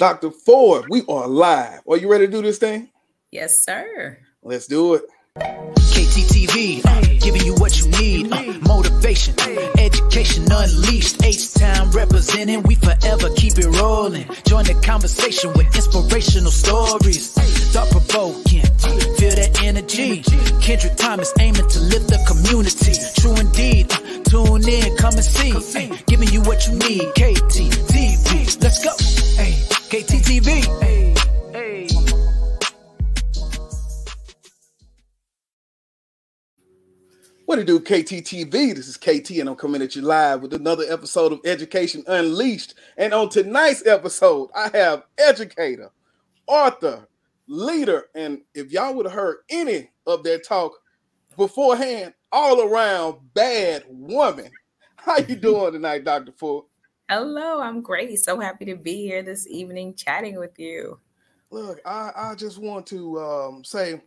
Dr. Ford, we are live. Are you ready to do this thing? Yes, sir. Let's do it. KTTV, uh, giving you what you need. Uh, motivation, education unleashed. H Town representing, we forever keep it rolling. Join the conversation with inspirational stories. Thought provoking, feel that energy. Kendrick Thomas aiming to lift the community. True indeed, uh, tune in, come and see. Ay, giving you what you need. KTTV, let's go. Ay, KTTV. Ay, ay. What to do, KTTV? This is KT, and I'm coming at you live with another episode of Education Unleashed. And on tonight's episode, I have educator, author, leader, and if y'all would have heard any of that talk beforehand, all around bad woman. How you doing tonight, Dr. Ford? Hello, I'm great. So happy to be here this evening chatting with you. Look, I, I just want to um, say,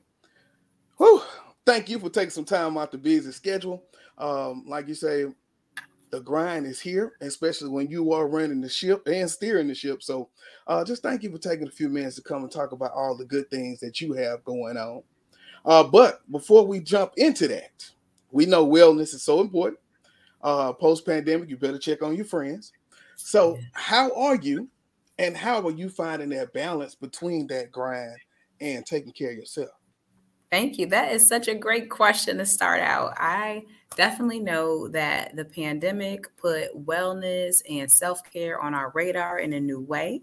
whew, thank you for taking some time out the busy schedule. Um, like you say, the grind is here, especially when you are running the ship and steering the ship. So, uh, just thank you for taking a few minutes to come and talk about all the good things that you have going on. Uh, but before we jump into that, we know wellness is so important. Uh, Post pandemic, you better check on your friends. So, how are you, and how are you finding that balance between that grind and taking care of yourself? Thank you. That is such a great question to start out. I definitely know that the pandemic put wellness and self care on our radar in a new way.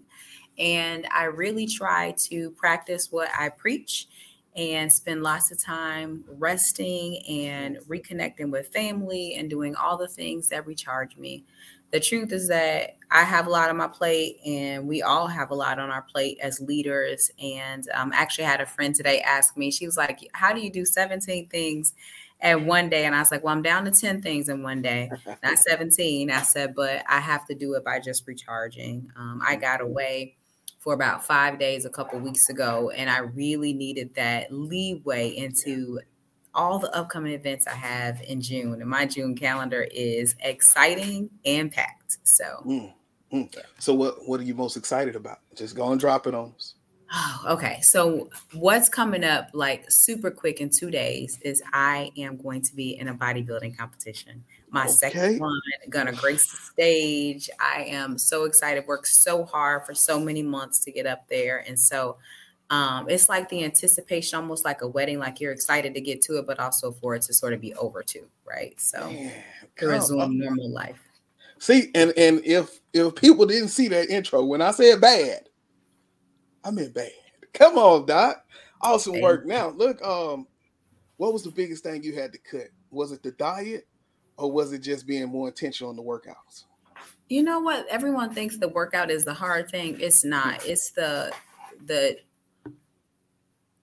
And I really try to practice what I preach and spend lots of time resting and reconnecting with family and doing all the things that recharge me. The truth is that I have a lot on my plate, and we all have a lot on our plate as leaders. And um, actually, had a friend today ask me, she was like, How do you do 17 things at one day? And I was like, Well, I'm down to 10 things in one day, not 17. I said, But I have to do it by just recharging. Um, I got away for about five days a couple weeks ago, and I really needed that leeway into all the upcoming events I have in June. And my June calendar is exciting and packed. So, mm, mm. so what what are you most excited about? Just go and drop it on us. Oh, okay. So what's coming up like super quick in two days is I am going to be in a bodybuilding competition. My okay. second one, gonna grace the stage. I am so excited. Worked so hard for so many months to get up there, and so um, it's like the anticipation, almost like a wedding. Like you're excited to get to it, but also for it to sort of be over too, right? So Man, to resume normal life. See, and and if if people didn't see that intro when I said bad, I meant bad. Come on, Doc. Awesome Thank work. You. Now, look, um, what was the biggest thing you had to cut? Was it the diet, or was it just being more intentional in the workouts? You know what? Everyone thinks the workout is the hard thing. It's not. It's the the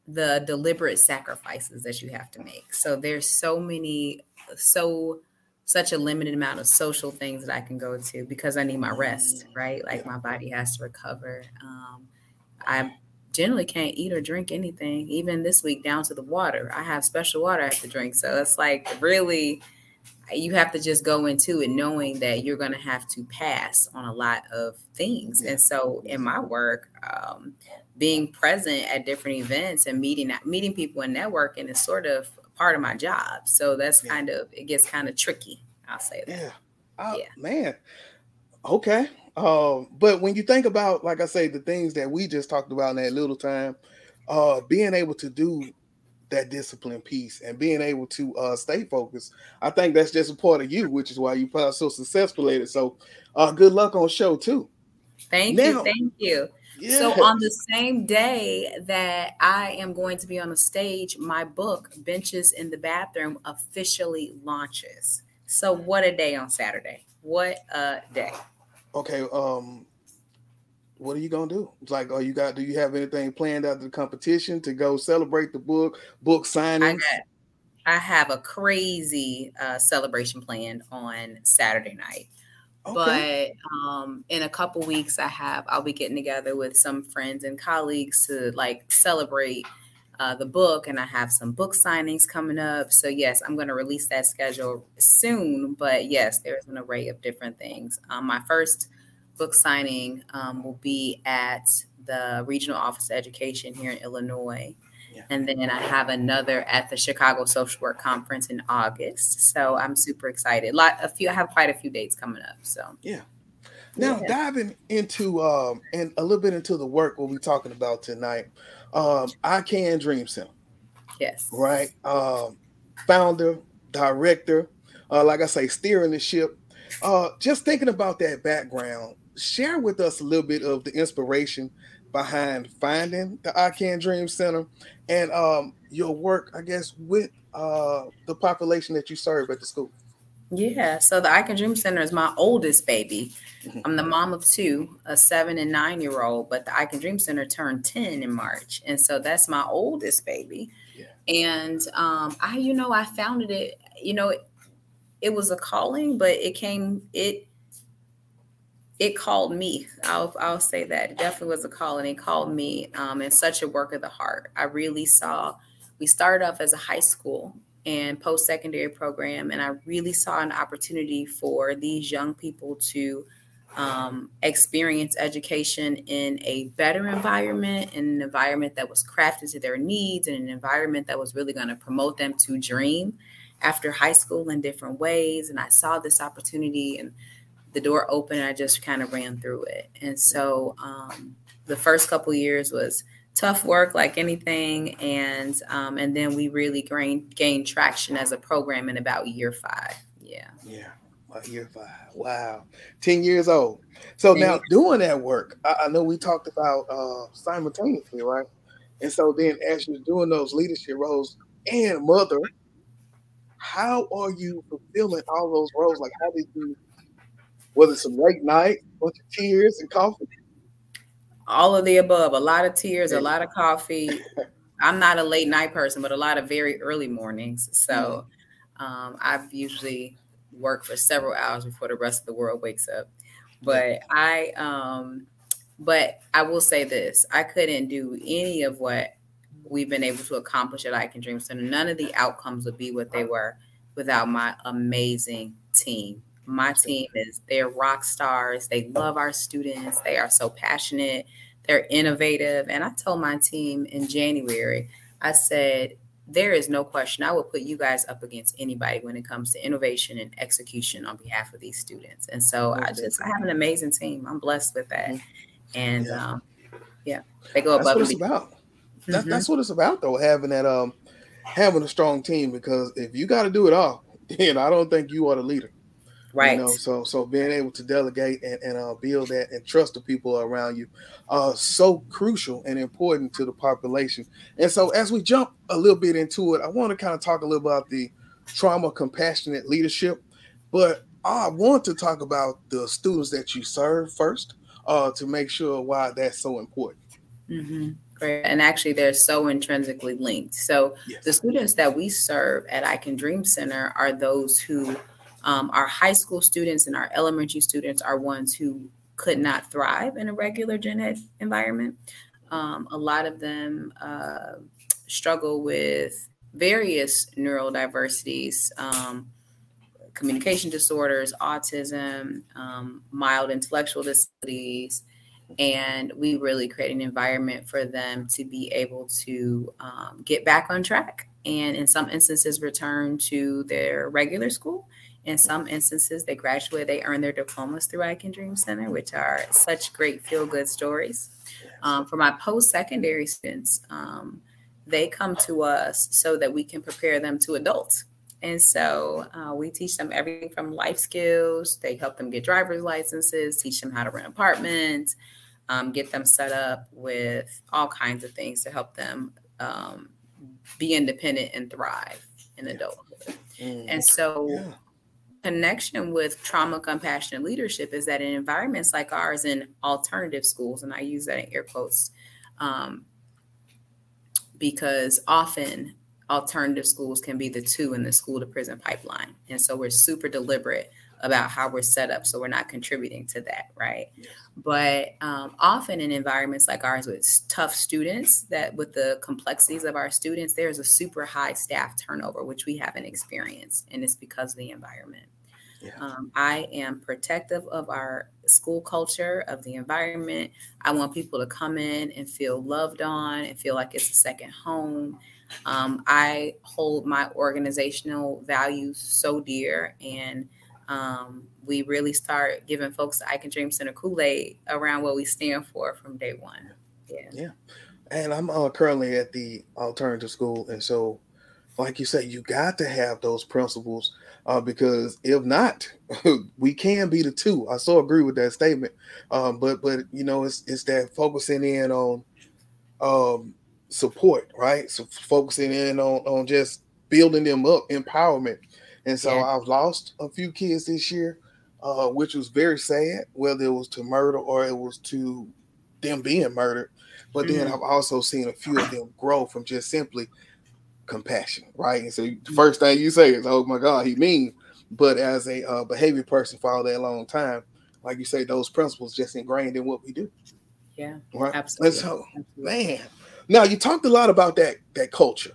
the deliberate sacrifices that you have to make. So there's so many, so such a limited amount of social things that I can go to because I need my rest, mm, right? Like my body has to recover. Um, I generally can't eat or drink anything, even this week down to the water. I have special water I have to drink. So it's like really, you have to just go into it knowing that you're going to have to pass on a lot of things. And so in my work, um, being present at different events and meeting meeting people and networking is sort of part of my job. So that's yeah. kind of it gets kind of tricky. I'll say that. Yeah. Uh, yeah. Man. Okay. Uh, but when you think about, like I say, the things that we just talked about in that little time, uh, being able to do that discipline piece and being able to uh, stay focused, I think that's just a part of you, which is why you are so successful at it. So, uh, good luck on show too. Thank now, you. Thank you. Yes. So on the same day that I am going to be on the stage, my book Benches in the Bathroom officially launches. So what a day on Saturday. What a day. Okay, um what are you gonna do? It's like, oh, you got do you have anything planned after the competition to go celebrate the book, book signing? I, I have a crazy uh, celebration planned on Saturday night. Okay. But um, in a couple weeks, I have I'll be getting together with some friends and colleagues to like celebrate uh, the book, and I have some book signings coming up. So yes, I'm going to release that schedule soon. But yes, there's an array of different things. Um, my first book signing um, will be at the Regional Office of Education here in Illinois. Yeah. And then I have another at the Chicago Social Work Conference in August. So I'm super excited. A lot, a few, I have quite a few dates coming up. So yeah. Now yeah. diving into um and a little bit into the work we'll be talking about tonight. Um, I Can Dream Center. Yes. Right. Um, founder, director, uh, like I say, steering the ship. Uh, just thinking about that background, share with us a little bit of the inspiration behind finding the I Can Dream Center and um, your work, I guess, with uh, the population that you serve at the school. Yeah, so the I Can Dream Center is my oldest baby. Mm-hmm. I'm the mom of two, a seven and nine year old, but the I Can Dream Center turned 10 in March. And so that's my oldest baby. Yeah. And um, I, you know, I founded it, you know, it, it was a calling, but it came, it it called me. I'll I'll say that it definitely was a call, and it called me. Um, and such a work of the heart. I really saw. We started off as a high school and post secondary program, and I really saw an opportunity for these young people to um, experience education in a better environment, in an environment that was crafted to their needs, and an environment that was really going to promote them to dream after high school in different ways. And I saw this opportunity and the door opened I just kind of ran through it. And so um, the first couple years was tough work like anything and um, and then we really gained gained traction as a program in about year five. Yeah. Yeah. Year five. Wow. 10 years old. So now doing that work I, I, know we talked about uh, simultaneously right? And so then as you're doing those leadership roles and mother how are you fulfilling all those roles? Like how did you was it some late night, bunch of tears and coffee? All of the above. A lot of tears, a lot of coffee. I'm not a late night person, but a lot of very early mornings. So um, I've usually worked for several hours before the rest of the world wakes up. But I, um, but I will say this: I couldn't do any of what we've been able to accomplish at I Can Dream Center. None of the outcomes would be what they were without my amazing team my team is they're rock stars. They love our students. They are so passionate. They're innovative. And I told my team in January, I said, there is no question I will put you guys up against anybody when it comes to innovation and execution on behalf of these students. And so I just I have an amazing team. I'm blessed with that. Mm-hmm. And yeah, um, yeah they go above. That's what it's about. Mm-hmm. That, that's what it's about, though. Having that um having a strong team because if you got to do it all, then I don't think you are the leader. Right. You know, so so being able to delegate and, and uh, build that and trust the people around you, uh, so crucial and important to the population. And so as we jump a little bit into it, I want to kind of talk a little about the trauma compassionate leadership, but I want to talk about the students that you serve first, uh, to make sure why that's so important. Mm-hmm. Great. And actually, they're so intrinsically linked. So yes. the students that we serve at I Can Dream Center are those who um, our high school students and our elementary students are ones who could not thrive in a regular gen ed environment. Um, a lot of them uh, struggle with various neurodiversities, um, communication disorders, autism, um, mild intellectual disabilities, and we really create an environment for them to be able to um, get back on track and in some instances return to their regular school in some instances, they graduate, they earn their diplomas through I Can Dream Center, which are such great feel good stories. Um, for my post secondary students, um, they come to us so that we can prepare them to adults. And so uh, we teach them everything from life skills. They help them get driver's licenses, teach them how to rent apartments, um, get them set up with all kinds of things to help them um, be independent and thrive in adulthood. Mm. And so yeah connection with trauma compassionate leadership is that in environments like ours in alternative schools, and I use that in air quotes, um, because often alternative schools can be the two in the school to prison pipeline. And so we're super deliberate about how we're set up so we're not contributing to that right but um, often in environments like ours with tough students that with the complexities of our students there's a super high staff turnover which we haven't experienced and it's because of the environment Yeah. Um, I am protective of our school culture, of the environment. I want people to come in and feel loved on and feel like it's a second home. Um, I hold my organizational values so dear, and um, we really start giving folks the I Can Dream Center Kool Aid around what we stand for from day one. Yeah. Yeah. And I'm uh, currently at the alternative school. And so, like you said, you got to have those principles uh, because if not, we can be the two. I so agree with that statement. Um, but but you know, it's it's that focusing in on um, support, right? So focusing in on on just building them up, empowerment. And so yeah. I've lost a few kids this year, uh, which was very sad, whether it was to murder or it was to them being murdered. But mm-hmm. then I've also seen a few of them grow from just simply compassion, right? And so the mm-hmm. first thing you say is, "Oh my God, he mean." But as a uh, behavior person for all that long time, like you say, those principles just ingrained in what we do. Yeah, right. Absolutely. And so, man, now you talked a lot about that that culture,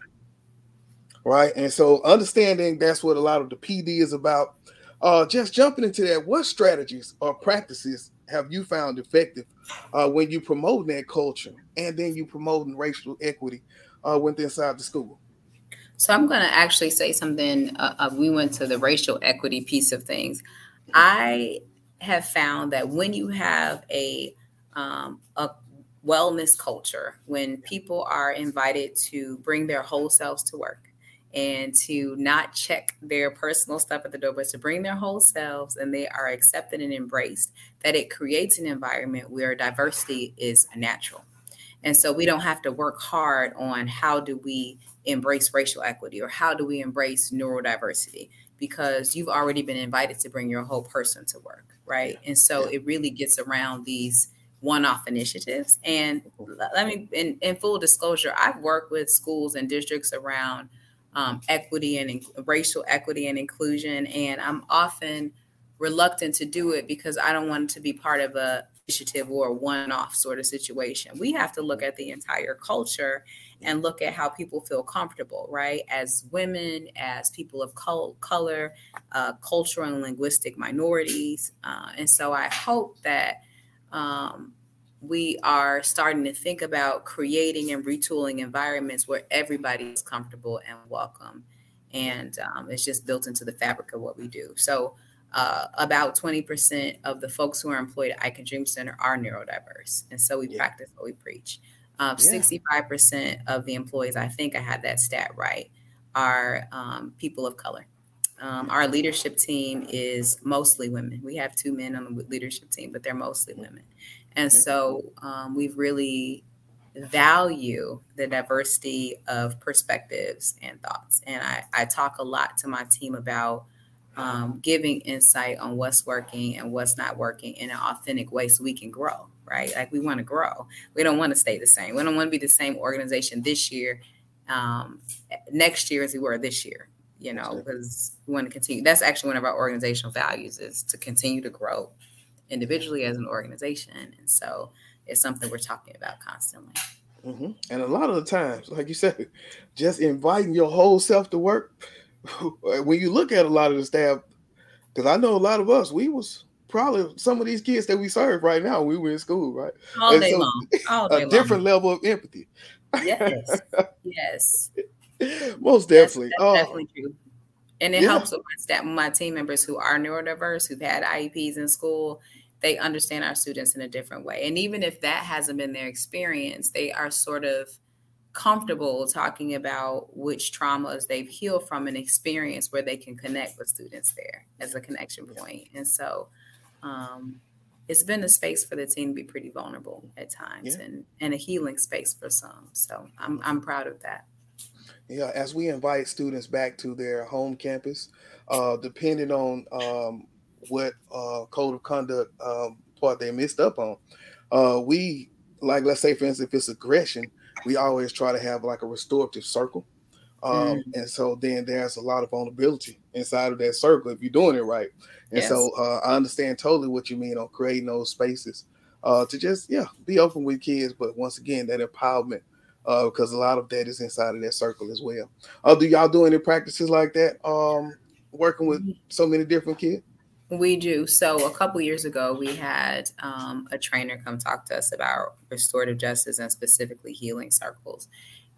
right? And so understanding that's what a lot of the PD is about. Uh, just jumping into that, what strategies or practices have you found effective uh, when you promote that culture and then you promoting racial equity uh, within inside the school? So I'm going to actually say something. Uh, uh, we went to the racial equity piece of things. I have found that when you have a um, a wellness culture, when people are invited to bring their whole selves to work, and to not check their personal stuff at the door, but to bring their whole selves and they are accepted and embraced, that it creates an environment where diversity is natural. And so we don't have to work hard on how do we embrace racial equity or how do we embrace neurodiversity because you've already been invited to bring your whole person to work, right? And so it really gets around these one-off initiatives. And let me, in, in full disclosure, I've worked with schools and districts around um, equity and in, racial equity and inclusion. And I'm often reluctant to do it because I don't want to be part of a initiative or a one-off sort of situation. We have to look at the entire culture and look at how people feel comfortable, right? As women, as people of color, uh, cultural and linguistic minorities. Uh, and so I hope that um, we are starting to think about creating and retooling environments where everybody is comfortable and welcome. And um, it's just built into the fabric of what we do. So, uh, about 20% of the folks who are employed at I Can Dream Center are neurodiverse. And so we yeah. practice what we preach. Um, yeah. 65% of the employees, I think I had that stat right, are um, people of color. Um, our leadership team is mostly women. We have two men on the leadership team, but they're mostly women. And so um, we really value the diversity of perspectives and thoughts. And I, I talk a lot to my team about um, giving insight on what's working and what's not working in an authentic way so we can grow, right? Like we want to grow. We don't want to stay the same. We don't want to be the same organization this year, um, next year as we were this year, you know, because we want to continue. That's actually one of our organizational values is to continue to grow individually as an organization. And so it's something we're talking about constantly. Mm-hmm. And a lot of the times, like you said, just inviting your whole self to work. when you look at a lot of the staff, because I know a lot of us, we was probably some of these kids that we serve right now. We were in school, right? All day so, long. All day a different level of empathy. Yes. yes. Most definitely. That's, that's oh. definitely true. And it yeah. helps with my staff, my team members who are neurodiverse, who've had IEPs in school, they understand our students in a different way. And even if that hasn't been their experience, they are sort of comfortable talking about which traumas they've healed from an experience where they can connect with students there as a connection point. And so um, it's been a space for the team to be pretty vulnerable at times yeah. and, and a healing space for some. So I'm, I'm proud of that. Yeah, as we invite students back to their home campus, uh, depending on um, what uh, code of conduct um, part they missed up on. Uh, we like let's say for instance if it's aggression, we always try to have like a restorative circle. Um, mm. And so then there's a lot of vulnerability inside of that circle if you're doing it right. And yes. so uh, I understand totally what you mean on creating those spaces uh, to just yeah be open with kids, but once again that empowerment uh, because a lot of that is inside of that circle as well. Uh, do y'all do any practices like that? Um, working with mm-hmm. so many different kids? We do. So a couple years ago, we had um, a trainer come talk to us about restorative justice and specifically healing circles.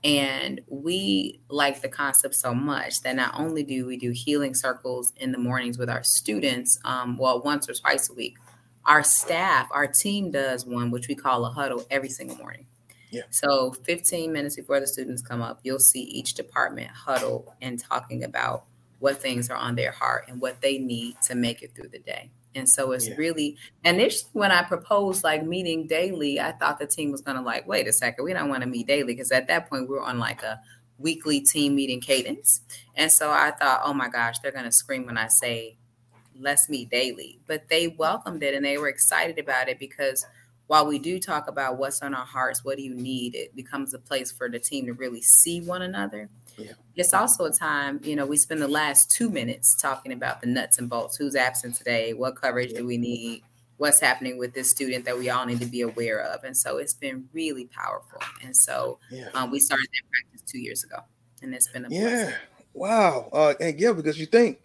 And we like the concept so much that not only do we do healing circles in the mornings with our students, um, well, once or twice a week, our staff, our team does one, which we call a huddle every single morning. Yeah. So 15 minutes before the students come up, you'll see each department huddle and talking about what things are on their heart and what they need to make it through the day. And so it's Yeah. really, initially when I proposed like meeting daily, I thought the team was gonna like, wait a second, we don't want to meet daily because at that point we were on like a weekly team meeting cadence. And so I thought, oh my gosh, they're gonna scream when I say let's meet daily. But they welcomed it and they were excited about it because while we do talk about what's on our hearts, what do you need, it becomes a place for the team to really see one another. Yeah. It's also a time, you know, we spend the last two minutes talking about the nuts and bolts. Who's absent today? What coverage do we need? What's happening with this student that we all need to be aware of? And so it's been really powerful. And so Yeah. um, we started that practice two years ago, and it's been a Yeah. blessing. Wow. Uh, and yeah, because you think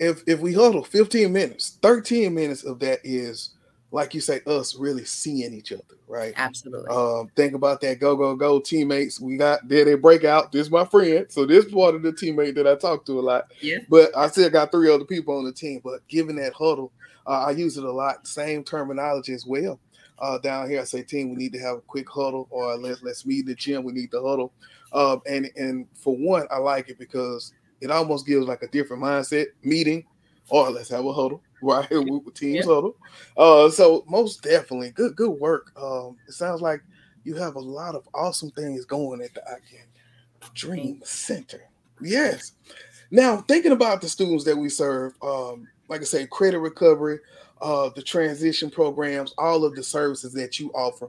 if if we huddle 15 minutes, 13 minutes of that is like you say, us really seeing each other, right? Absolutely. Um, think about that go go go teammates. We got there they break out. This is my friend. So this part of the teammate that I talk to a lot. Yeah. But I still got three other people on the team. But given that huddle, uh, I use it a lot. Same terminology as well. Uh, down here, I say, team, we need to have a quick huddle, or let's let's meet in the gym. We need the huddle. Um, and and for one, I like it because it almost gives like a different mindset meeting, or let's have a huddle, right? With teams Yeah. huddle. Uh, so most definitely, good good work. Um, it sounds like you have a lot of awesome things going at the I Can Dream Center. Yes. Now thinking about the students that we serve, um, like I say, credit recovery, uh, the transition programs, all of the services that you offer.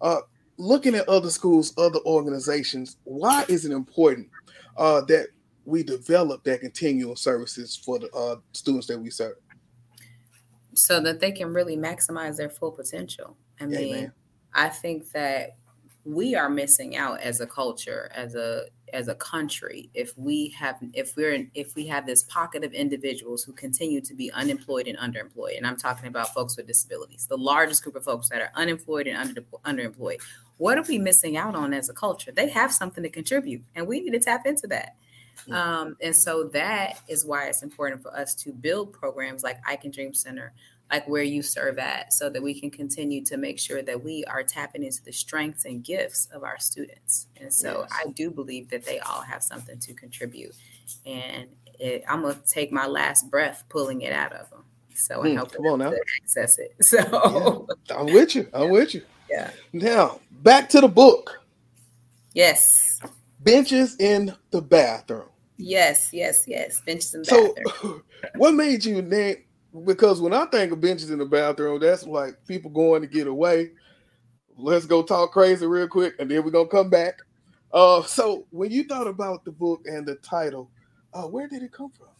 Uh, looking at other schools, other organizations, why is it important uh, that we develop that continual services for the uh, students that we serve? So that they can really maximize their full potential. I mean, man. I think that we are missing out as a culture, as a as a country, if we have if we're in, if we have this pocket of individuals who continue to be unemployed and underemployed, and I'm talking about folks with disabilities, the largest group of folks that are unemployed and under, underemployed. What are we missing out on as a culture? They have something to contribute, and we need to tap into that. Yeah. Um, and so that is why it's important for us to build programs like I Can Dream Center, like where you serve at, so that we can continue to make sure that we are tapping into the strengths and gifts of our students. And so Yes. I do believe that they all have something to contribute. And it, I'm going to take my last breath pulling it out of them. So I Hmm, help them to access it. So, I'm with you. I'm with you. yeah. Now, back to the book Yes. Benches in the Bathroom. Yes. Yes. Yes. Benches and So, bathroom. So what made you name? Because when I think of benches in the bathroom, that's like people going to get away. Let's go talk crazy real quick, and then we're gonna come back. Uh, so when you thought about the book and the title, uh, where did it come from?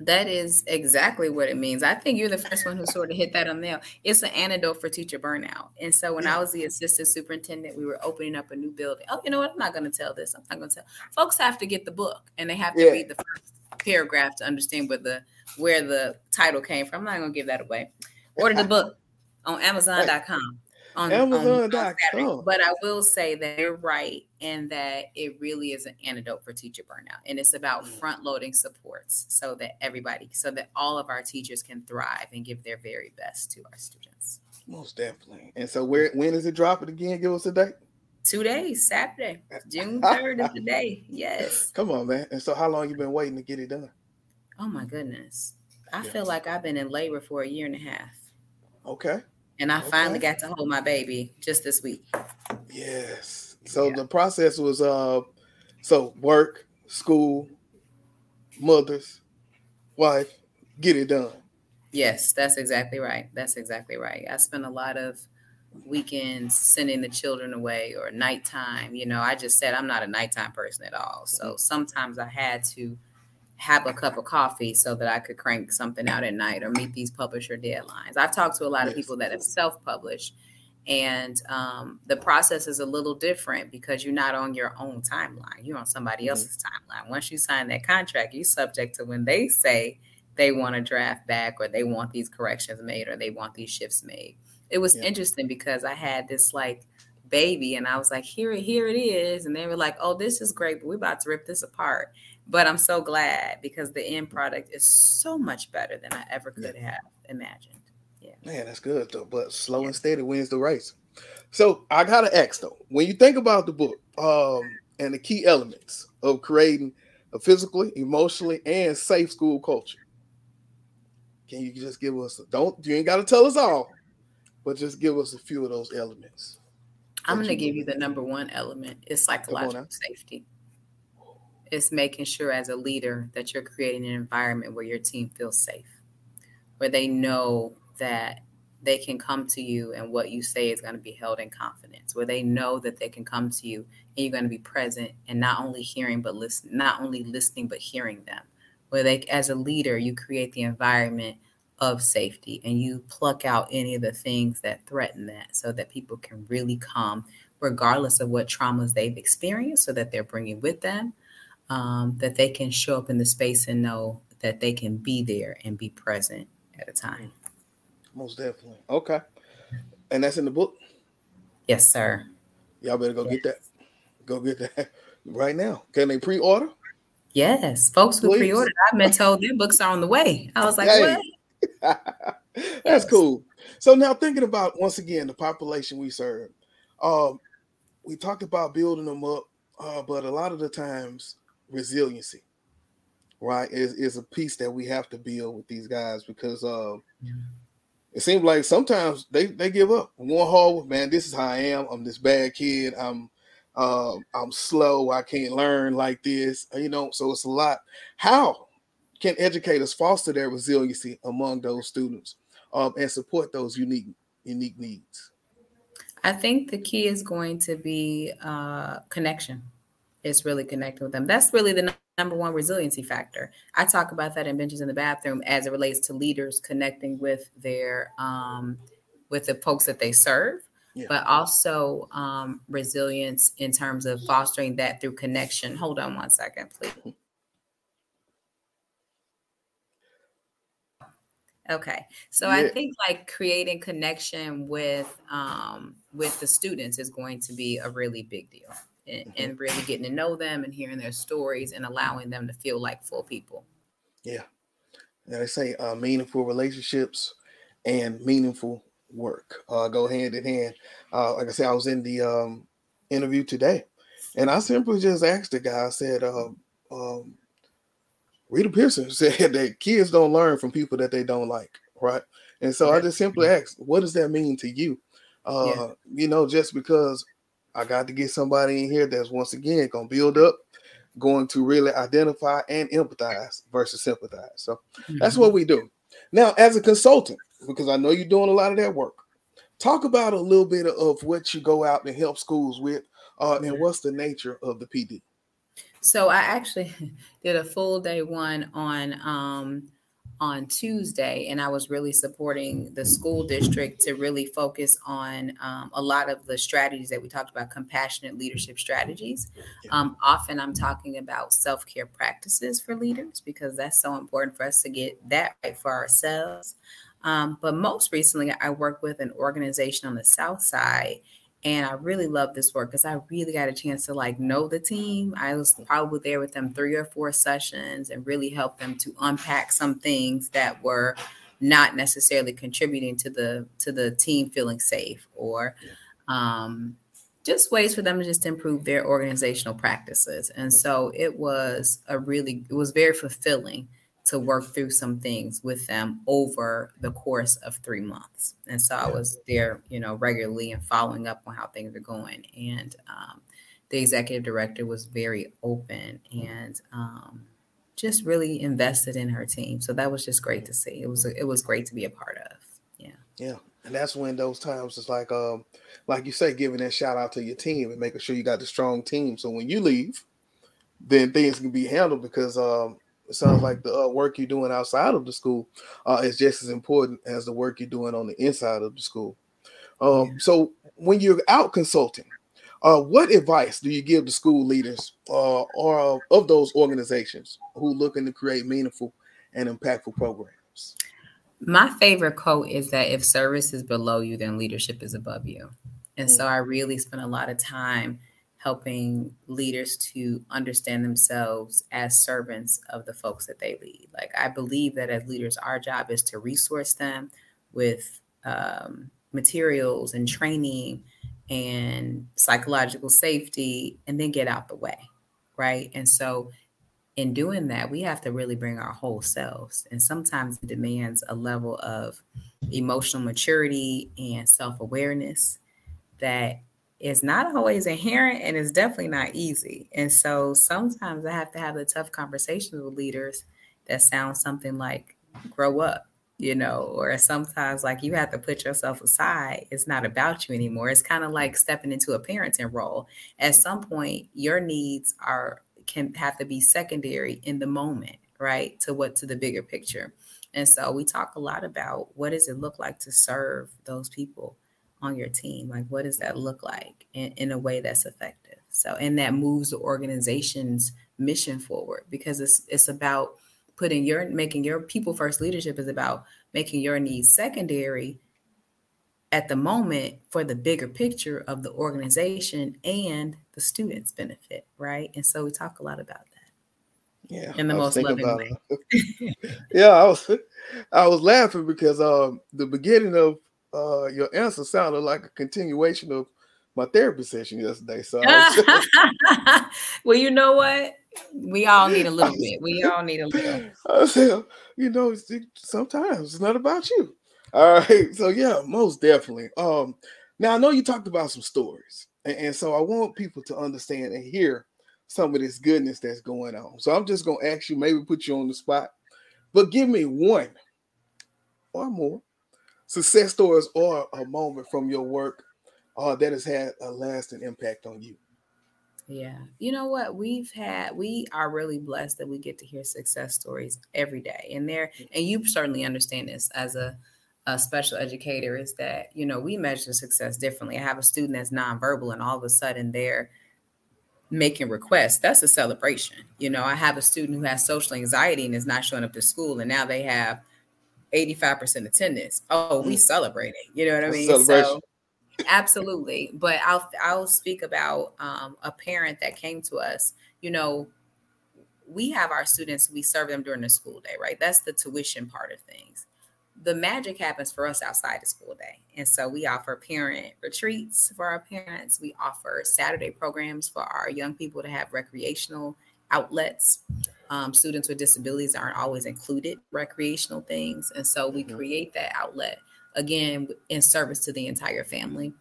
That is exactly what it means. I think you're the first one who sort of hit that on the nail. It's an antidote for teacher burnout. And so when I was the assistant superintendent, we were opening up a new building. Oh, you know what? I'm not going to tell this. I'm not going to tell. Folks have to get the book and they have to Yeah. read the first paragraph to understand where the where the title came from. I'm not going to give that away. Order the book on Amazon.com. On, on- on Amazon.com. Saturday. But I will say that you're right and that it really is an antidote for teacher burnout. And it's about Mm. front loading supports so that everybody, so that all of our teachers can thrive and give their very best to our students. Most definitely. And so where when is it dropping again? Give us a date. Two days, Saturday, June 3rd is the day. Yes. Come on, man. And so how long you been waiting to get it done? Oh my goodness. I Yeah. feel like I've been in labor for a year and a half. Okay. And I finally got to hold my baby just this week. Yes. So Yeah. the process was uh so work, school, mothers, wife, get it done. Yes, that's exactly right. That's exactly right. I spent a lot of weekends sending the children away or nighttime. You know, I just said I'm not a nighttime person at all. So sometimes I had to have a cup of coffee so that I could crank something out at night or meet these publisher deadlines. I've talked to a lot of people that have self published, and um, the process is a little different because you're not on your own timeline. You're on somebody Mhm. else's timeline. Once you sign that contract, you're subject to when they say they want to draft back or they want these corrections made or they want these shifts made. It was yeah. interesting because I had this like baby and I was like, here, here it is. And they were like, oh, this is great, but we're about to rip this apart. But I'm so glad because the end product is so much better than I ever could yeah. have imagined. Man, that's good though. But slow yeah. and steady wins the race. So I gotta ask though, when you think about the book um, and the key elements of creating a physically, emotionally, and safe school culture, can you just give us don't you ain't gotta tell us all, but just give us a few of those elements. I'm going to give you the number one element is psychological safety. It's making sure as a leader that you're creating an environment where your team feels safe, where they know that they can come to you and what you say is going to be held in confidence, where they know that they can come to you and you're going to be present and not only hearing but listen, not only listening but hearing them. Where they, as a leader, you create the environment of safety and you pluck out any of the things that threaten that so that people can really come regardless of what traumas they've experienced so that they're bringing with them um, that they can show up in the space and know that they can be there and be present at a time most definitely. Okay. And that's in the book? Yes sir. Y'all better go yes. get that. Go get that right now. Can they pre-order? Yes. Folks who pre-ordered i've been told their books are on the way. I was like hey. what? That's yes. cool. So now thinking about once again the population we serve, um, we talked about building them up, uh, but a lot of the times resiliency, right, is is a piece that we have to build with these guys because uh, it seems like sometimes they they give up. One hard, man, this is how I am. I'm this bad kid. I'm uh, I'm slow. I can't learn like this. You know, so it's a lot. How can educators foster their resiliency among those students um, and support those unique unique needs? I think the key is going to be uh, connection. It's really connecting with them. That's really the number one resiliency factor. I talk about that in benches in the bathroom as it relates to leaders connecting with their um, with the folks that they serve, yeah. but also um, resilience in terms of fostering that through connection. Hold on one second, please. Okay. So yeah. I think like creating connection with um with the students is going to be a really big deal. And, mm-hmm. and really getting to know them and hearing their stories and allowing them to feel like full people. Yeah. And I say uh, meaningful relationships and meaningful work uh, go hand in hand. Uh, like I said, I was in the um, interview today, and I simply just asked the guy. I said, um, um, Rita Pierson said that kids don't learn from people that they don't like, right? And so I just simply asked, what does that mean to you? Uh, yeah. You know, just because I got to get somebody in here that's once again going to build up, going to really identify and empathize versus sympathize. So mm-hmm. that's what we do. Now, as a consultant, because I know you're doing a lot of that work, talk about a little bit of what you go out and help schools with, uh, and what's the nature of the PD. So I actually did a full day one on um, on Tuesday, and I was really supporting the school district to really focus on um, a lot of the strategies that we talked about, compassionate leadership strategies. Um, often I'm talking about self care practices for leaders because that's so important for us to get that right for ourselves. Um, but most recently, I worked with an organization on the South Side and I really love this work because I really got a chance to like know the team. I was probably there with them three or four sessions and really help them to unpack some things that were not necessarily contributing to the to the team feeling safe or um, just ways for them to just improve their organizational practices. And so it was a really it was very fulfilling to work through some things with them over the course of three months. And so I was there, you know, regularly and following up on how things are going. And um, the executive director was very open and um, just really invested in her team. So that was just great to see. It was it was great to be a part of. Yeah. Yeah. And that's when those times it's like um like you say, giving that shout out to your team and making sure you got the strong team. So when you leave, then things can be handled because um it sounds like the uh, work you're doing outside of the school uh, is just as important as the work you're doing on the inside of the school. Um, so when you're out consulting, uh, what advice do you give the school leaders uh, or of those organizations who looking to create meaningful and impactful programs? My favorite quote is that if service is below you, then leadership is above you. And so I really spent a lot of time helping leaders to understand themselves as servants of the folks that they lead. Like I believe that as leaders, our job is to resource them with um, materials and training and psychological safety, and then get out the way, right? And so in doing that, we have to really bring our whole selves. And sometimes it demands a level of emotional maturity and self awareness that is not always inherent and is definitely not easy. And so sometimes I have to have the tough conversations with leaders that sound something like grow up, you know, or sometimes like you have to put yourself aside. It's not about you anymore. It's kind of like stepping into a parenting role. At some point, your needs are can have to be secondary in the moment, right? To what to the bigger picture. And so we talk a lot about what does it look like to serve those people on your team? Like, what does that look like in, in a way that's effective? So, and that moves the organization's mission forward because it's it's about putting your making your people first leadership is about making your needs secondary at the moment for the bigger picture of the organization and the students benefit right and so we talk a lot about that yeah in the most loving way yeah i was i was laughing because um the beginning of uh, your answer sounded like a continuation of my therapy session yesterday. So, well, you know what? We all need a little bit. We all need a little. I said, you know, sometimes it's not about you. All right. So yeah, most definitely. Um, now I know you talked about some stories, and, and so I want people to understand and hear some of this goodness that's going on. So I'm just gonna ask you, maybe put you on the spot, but give me one or more success stories or a moment from your work uh, that has had a lasting impact on you? Yeah. You know what? We've had, we are really blessed that we get to hear success stories every day. And there, and you certainly understand this as a, a special educator is that, you know, we measure success differently. I have a student that's nonverbal and all of a sudden they're making requests. That's a celebration. You know, I have a student who has social anxiety and is not showing up to school and now they have 85% attendance. Oh, we mm. celebrating. You know what I mean? So absolutely. But I'll I'll speak about um, a parent that came to us. You know, we have our students, we serve them during the school day, right? That's the tuition part of things. The magic happens for us outside the school day. And so we offer parent retreats for our parents. We offer Saturday programs for our young people to have recreational outlets. Um, students with disabilities aren't always included recreational things, and so we mm-hmm. create that outlet again in service to the entire family.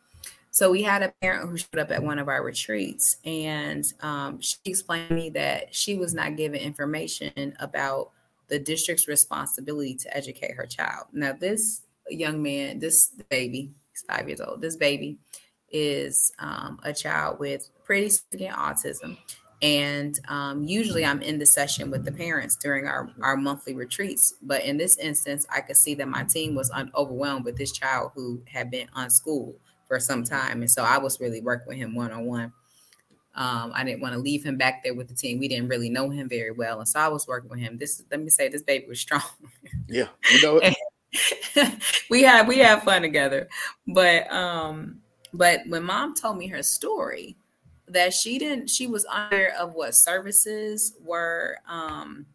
So we had a parent who showed up at one of our retreats, and um, she explained to me that she was not given information about the district's responsibility to educate her child. Now, this young man, this baby, he's five years old. This baby is um, a child with pretty significant autism and um, usually I'm in the session with the parents during our, our monthly retreats. But in this instance, I could see that my team was un- overwhelmed with this child who had been unschooled for some time. And so I was really working with him one on one. I didn't want to leave him back there with the team. We didn't really know him very well. And so I was working with him. This let me say this baby was strong. Yeah. You know we had we had fun together. But um, but when mom told me her story, that she didn't she was unaware of what services were um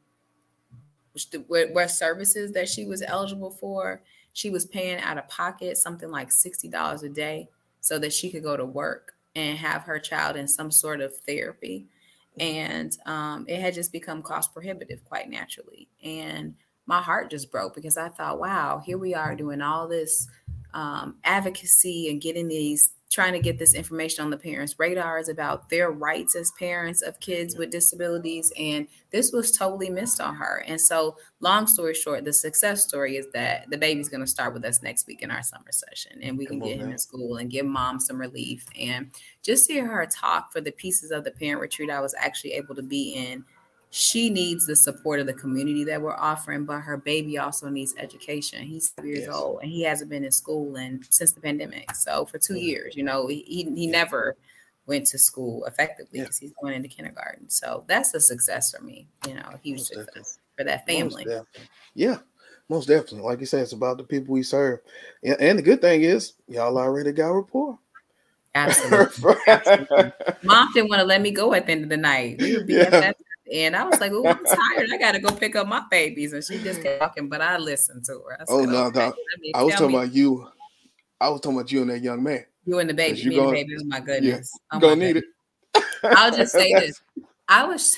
what services that she was eligible for. She was paying out of pocket something like $60 a day so that she could go to work and have her child in some sort of therapy. And um, it had just become cost prohibitive quite naturally. And my heart just broke because i thought wow here we are doing all this um, advocacy and getting these trying to get this information on the parents' radars about their rights as parents of kids with disabilities. And this was totally missed on her. And so, long story short, the success story is that the baby's going to start with us next week in our summer session, and we can get him in school and give mom some relief. And just hear her talk for the pieces of the parent retreat I was actually able to be in she needs the support of the community that we're offering, but her baby also needs education. He's five years yes. old and he hasn't been in school and since the pandemic. So for two mm. years, you know, he he yeah. never went to school effectively because yeah. he's going into kindergarten. So that's a success for me, you know, a huge success. for that family. Most yeah, most definitely. Like you said, it's about the people we serve. And, and the good thing is, y'all already got rapport. Absolutely. Absolutely. Mom didn't want to let me go at the end of the night. We would be yeah. at that and I was like, "Oh, I'm tired. I got to go pick up my babies." And she just kept talking, but I listened to her. I oh, said, oh no, okay, no. I was talking me. about you. I was talking about you and that young man. You and the baby. Me gonna, and the baby. Oh my goodness. Yeah, oh, gonna need it. I'll just say this. I was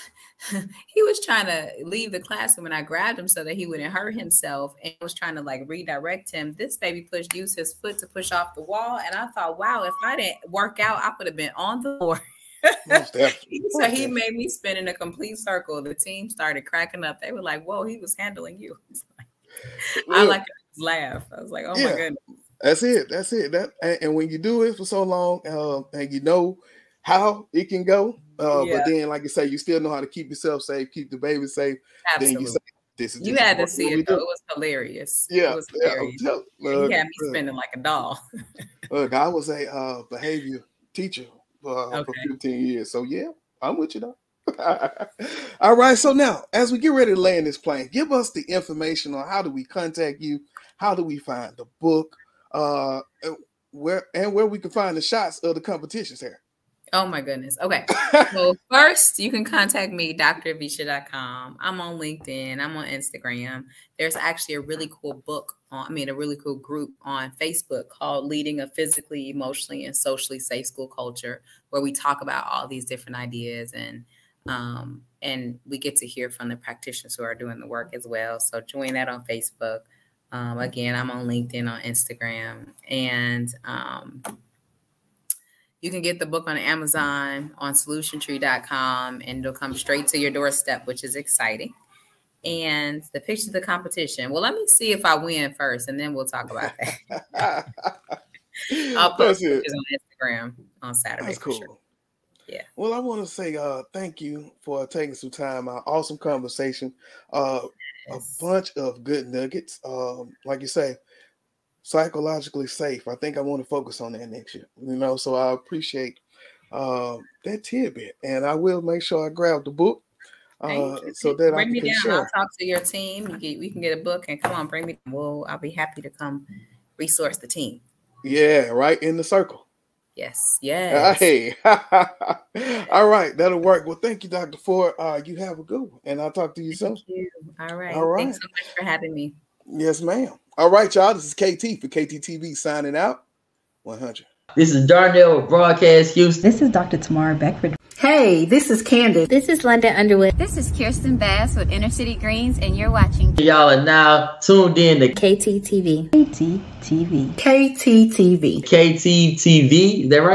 he was trying to leave the classroom and I grabbed him so that he wouldn't hurt himself and was trying to like redirect him. This baby pushed used his foot to push off the wall. And I thought, wow, if I didn't work out, I would have been on the floor. So he made me spin in a complete circle. The team started cracking up. They were like, "Whoa, he was handling you." Like, I like laugh. I was like, "Oh yeah, my goodness." That's it. That's it. That and, and, when you do it for so long, uh, and you know how it can go, uh, yeah. but then, like you say, you still know how to keep yourself safe, keep the baby safe. Absolutely. Then you say, this is you had to see it though. It was hilarious. Yeah, it was hilarious. Yeah, look, he had me spinning like a doll. look, I was a uh, behavior teacher uh, okay. for 15 years. So yeah, I'm with you though. All right. So now, as we get ready to land this plane, give us the information on how do we contact you, how do we find the book, uh, where and where we can find the shots of the competitions here. Oh my goodness. Okay. so first you can contact me, drvisha.com. I'm on LinkedIn. I'm on Instagram. There's actually a really cool book on, I mean, a really cool group on Facebook called Leading a Physically, Emotionally, and Socially Safe School Culture, where we talk about all these different ideas and um, and we get to hear from the practitioners who are doing the work as well. So join that on Facebook. Um, again, I'm on LinkedIn, on Instagram, and um, you can get the book on Amazon, on solutiontree.com, and it'll come straight to your doorstep, which is exciting. And the picture of the competition. Well, let me see if I win first, and then we'll talk about that. I'll post pictures on Instagram on Saturday. That's cool. Sure. Yeah. Well, I want to say uh, thank you for taking some time. Our awesome conversation. Uh, yes. A bunch of good nuggets. Um, like you say, psychologically safe. I think I want to focus on that next year. You know, so I appreciate uh, that tidbit, and I will make sure I grab the book. Uh, so that bring I me down. Share. I'll talk to your team. You get, we can get a book and come on, bring me. Well, I'll be happy to come resource the team. Yeah, right in the circle. Yes, yes. Hey, all right, that'll work. Well, thank you, Doctor Ford. Uh, you have a good one, and I'll talk to you thank soon. You. All right. All right. Thanks so much for having me. Yes, ma'am. All right, y'all. This is KT for KTTV signing out. 100. This is Darnell with Broadcast Houston. This is Dr. Tamara Beckford. Hey, this is Candace. This is London Underwood. This is Kirsten Bass with Inner City Greens, and you're watching. Y'all are now tuned in to KTTV. KTTV. KTTV. KTTV. KTTV. Is that right?